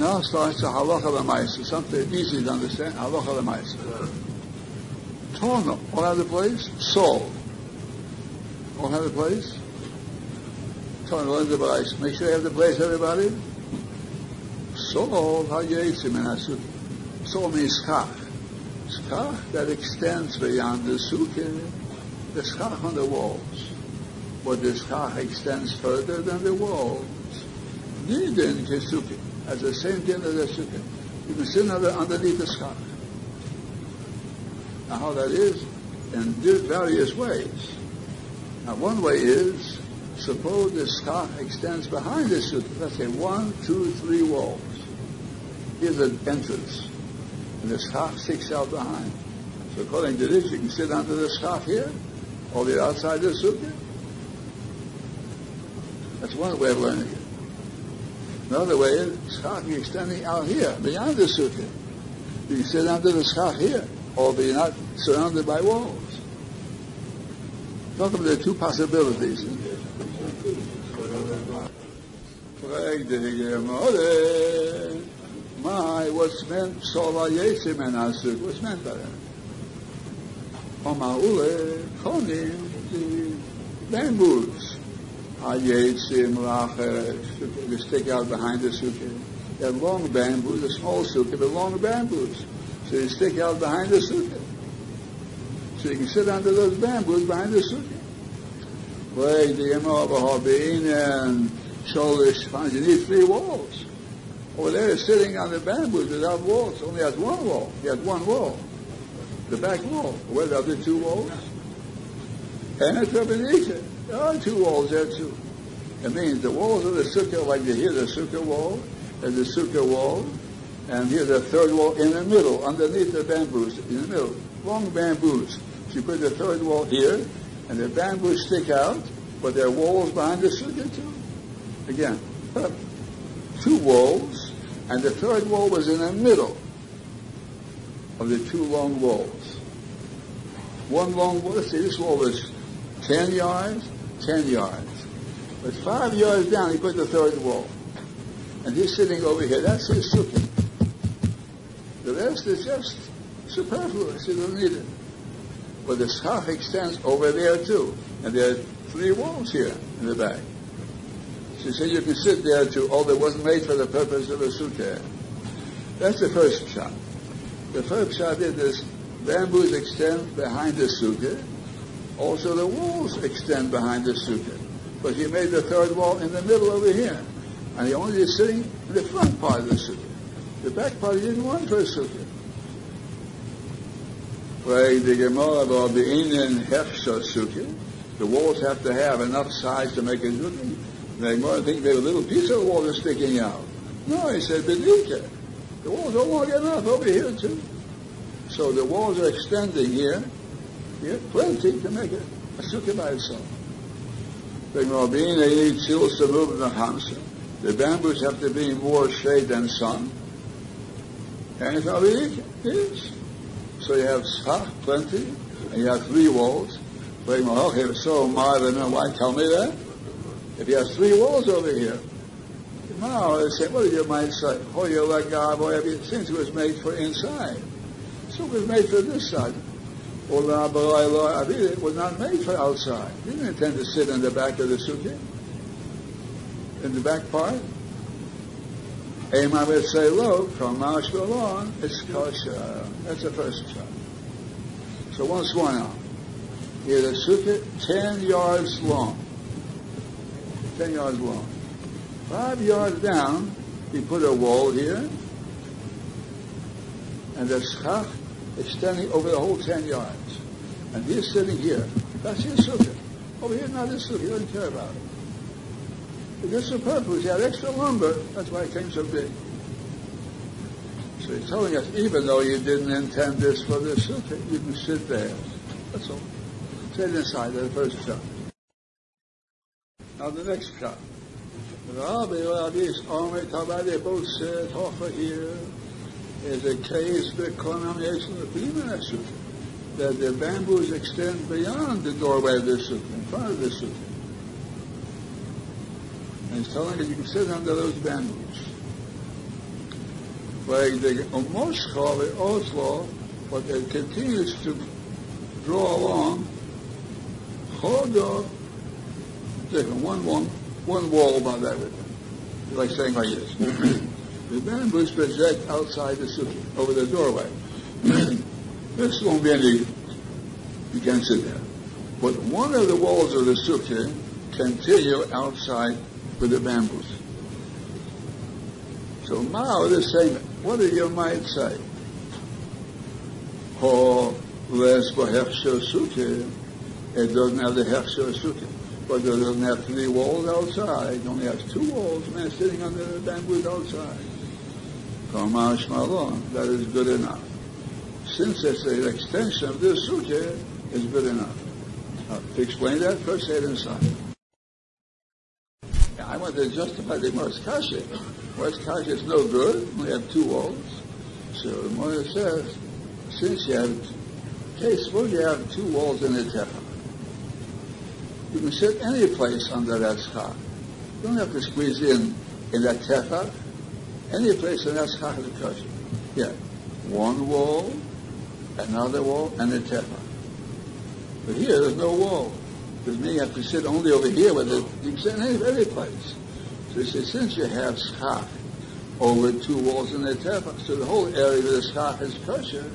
Now starts the halacha l'maisa, something easy to understand. Halacha l'maisa. Torno, all have the place. Soul, all have the place. Torno, learn the place. Make sure you have the place, everybody. Soul, How you hayetzim and asuk. Soul means. Skach that extends beyond the sukkah. The skach on the walls. But the skach extends further than the walls. Nidin kesukkah as the same thing as the sukkah. You can sit under, underneath the schach. Now how that is, in various ways. Now one way is, suppose the schach extends behind the sukkah. Let's say one, two, three walls. Here's an entrance. And the schach sticks out behind. So according to this, you can sit under the schach here, or the outside the sukkah. That's one way of learning it. Another way is schach extending out here, beyond the sukkah. You can sit under the schach here, or be not surrounded by walls. Talk about the two possibilities. My, what's meant, sola yesim and asuk, what's meant by that? Omaule, chonim, the bamboos. Lachar, they stick out behind the sukkah. They have long bamboos, a small sukkah, but long bamboos. So they stick out behind the sukkah. So you can sit under those bamboos behind the sukkah. Like the Yemah and Sholish, you need three walls. Over there, sitting on the bamboos without walls, only has one wall. He has one wall. The back wall. Where are the two walls? And it's it. There are two walls there too. It means the walls of the sukkah, like you hear the sukkah wall, and the sukkah wall, and here's the third wall in the middle, underneath the bamboos, in the middle, long bamboos. So you put the third wall here, and the bamboos stick out, but there are walls behind the sukkah too. Again, two walls, and the third wall was in the middle of the two long walls. One long wall, let's see, this wall is 10 yards, 10 yards. But five yards down, he put the third wall. And he's sitting over here. That's his sukkah. The rest is just superfluous. You don't need it. But the schach extends over there too. And there are three walls here in the back. She said you can sit there too, although it wasn't made for the purpose of a sukkah. That's the first shot. The first shot is this bamboos extend behind the sukkah. Also the walls extend behind the sukkah. But he made the third wall in the middle over here. And he only is sitting in the front part of the sukkah. The back part he didn't want for a sukkah. The Gemara about the Indian Hefsha sukkah, the walls have to have enough size to make a sukkah. The Gemara think they have a little piece of wall sticking out. No, he said, Bedilka. The walls are long enough over here too. So the walls are extending here. Here, plenty to make it a sukkah by itself. The Rabin, they need tzil samub hamsa. The handsome. The bamboos have to be more shade than sun. And it's not Yes. So you have schach, plenty, and you have three walls. But okay, oh, so Marvin, why tell me that? If you have three walls over here, now they say, well, you might say, oh, you like God, boy, since it was made for inside. So it was made for this side. Well, uh, it was not made for outside. He didn't intend to sit in the back of the sukkah. In the back part. Aim I would say, look, from Moush along, it's kosher. That's the first shot. So once more now. Here the sukkah, 10 yards long. 10 yards long. Five yards down, he put a wall here, and the schach extending over the whole 10 yards. And he's sitting here. That's his sukkah. Over here, not his sukkah. He doesn't care about it. But this is the purpose. He had extra lumber. That's why it came so big. So he's telling us, even though you didn't intend this for the sukkah, you can sit there. That's all. Sit inside the first shot. Now the next shot. Rabbi both here is a case the condemnation of the that the bamboos extend beyond the doorway of the sukkah, in front of the sukkah. And he's telling us you can sit under those bamboos. like the Omoshcha, Oslo, but it continues to draw along Chodo, one, one, one wall above everything. Like saying like this. the bamboos project outside the sukkah, over the doorway. this won't be can't sit there. But one of the walls of the sukkah eh, continue outside with the bamboos. So Mao is saying, what do you might say? Ho for hechsher sukkah. It doesn't have the hechsher sukkah. But it doesn't have three walls outside. It only has two walls, man sitting under the bamboos outside. That is good enough. Since it's an extension of this sukkah, it's good enough. Now, to explain that, first say it inside. I want to justify the Morris Kasha. Morris Kasha is no good. We have two walls. So the Morris says, since you have, okay, suppose you have two walls in the tefa. You can sit any place under that schach. You don't have to squeeze in in that tefa. Any place in that schach is kosher. Yeah, one wall, another wall, and a tefa. But here, there's no wall. Because me, you have to sit only over here, but you can sit in any, any place. So he says, since you have schach over two walls in the tefa, so the whole area of the schach is kosher.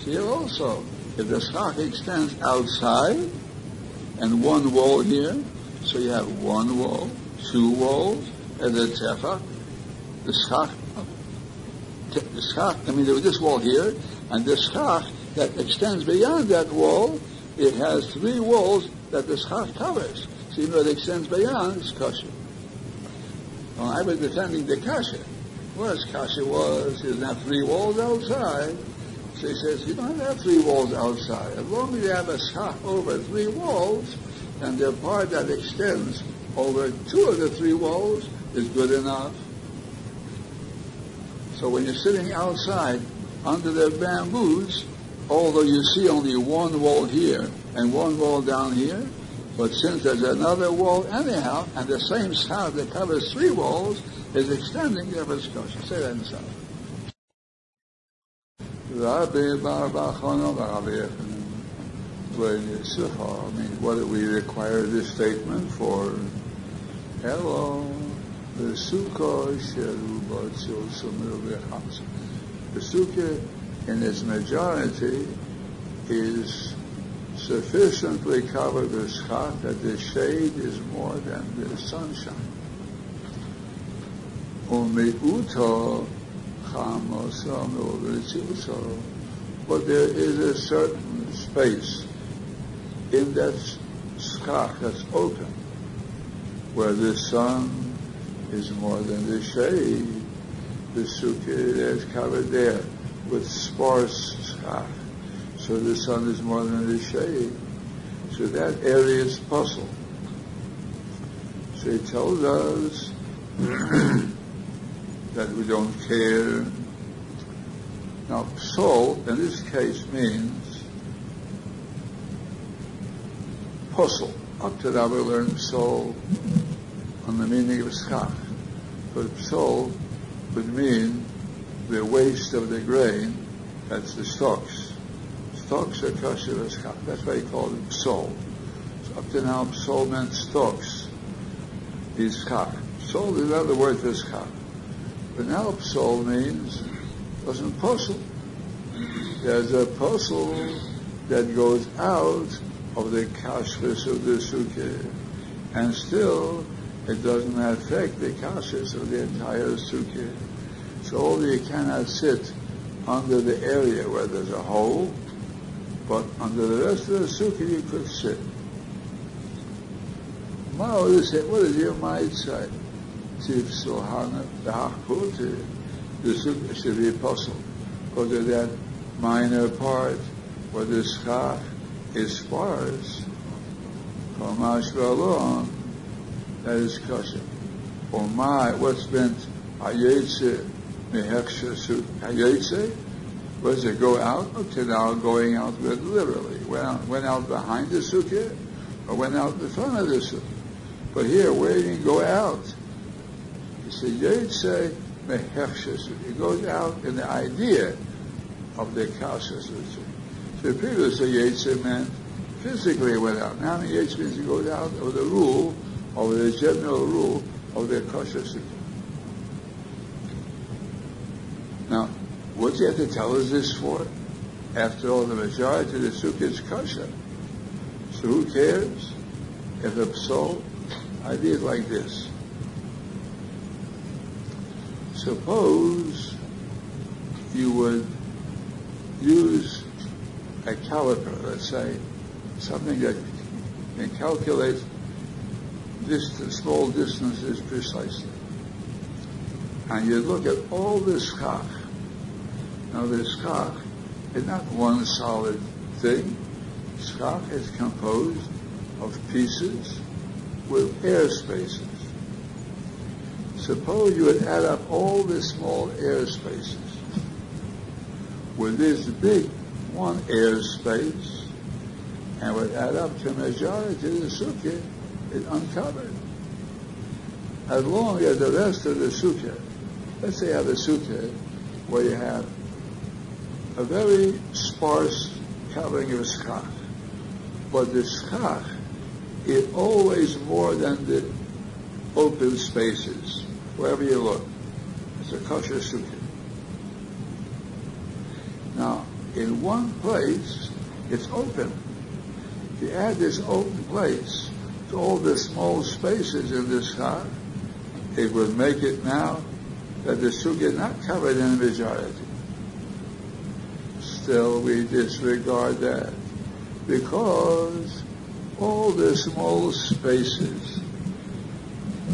So here also, if the schach extends outside and one wall here, so you have one wall, two walls, and the tefa, the schach, the schach, I mean, there was this wall here, and the schach that extends beyond that wall, it has three walls that the schach covers. So you know it extends beyond, it's kosher. Well, I was defending the kasha. Worst kasha was, he doesn't have three walls outside. So he says, you don't have three walls outside. As long as you have a schach over three walls, and the part that extends over two of the three walls is good enough. So when you're sitting outside under the bamboos, although you see only one wall here and one wall down here, but since there's another wall anyhow, and the same sound that covers three walls is extending, therefore it's kosher. Say that inside. Rabbi Bar Rabbi I mean, what do we require this statement for? Hello, the sukkah sheruba tzil The sukkah in its majority is sufficiently covered with schach that the shade is more than the sunshine. Umiuto but there is a certain space in that schach that's open where the sun is more than the shade. The sukkah is covered there with sparse schach. So the sun is more than the shade. So that area is puzzle. So he tells us that we don't care. Now, soul in this case means puzzle. Up to now we learned soul on the meaning of schach. But soul would mean the waste of the grain, that's the stalks. Stalks are kosher as. That's why he called it soul. So up to now, soul meant stalks. Is schach. Soul is another word for schach. But now soul means doesn't puzzle. There's a puzzle that goes out of the kashrus of the sukkah, and still it doesn't affect the kashrus of the entire sukkah. So you cannot sit under the area where there's a hole, but under the rest of the sukkah you could sit. Mao they say, What is your mind say? Tiv Sohana Dachpute, the Sukkah should be apostle. Because of that minor part where the schach is sparse, Kamash Valon, that is. Or my, what's meant Hayetze Meheksha Hayetze? Was it go out? To now, going out with literally. Went out, went out behind the sukkah or went out in front of the sukkah. But here, where you can go out, so Yetze It goes out in the idea of the kasha. So previously Yetzir meant physically went out. Now Yetzir means it goes out of the rule, of the general rule of the kasha Now, what do you have to tell us this for? After all, the majority of the sukkah is kosher. So who cares if soul? Idea is like this. Suppose you would use a caliper, let's say, something that can calculate distance, small distances precisely. And you look at all this schach. Now this schach is not one solid thing. Schach is composed of pieces with air spaces. Suppose you would add up all the small air spaces with this big one air space and would add up to majority of the sukkah is uncovered. As long as the rest of the sukkah, let's say you have a sukkah where you have a very sparse covering of schach, but the schach is always more than the open spaces wherever you look. It's a kosher sukkah. Now, in one place, it's open. If you add this open place all the small spaces in this car, it would make it now that the is not covered in majority. Still, we disregard that because all the small spaces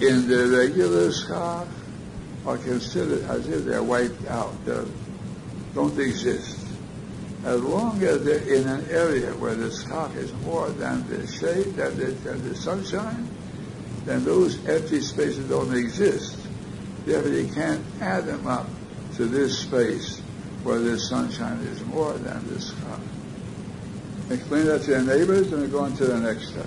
in the regular schach are considered as if they're wiped out. They don't exist. As long as they're in an area where the schach is more than the shade, than the, than the sunshine, then those empty spaces don't exist. Therefore, you can't add them up to this space where the sunshine is more than the schach. Explain that to your neighbors and go on to the next step.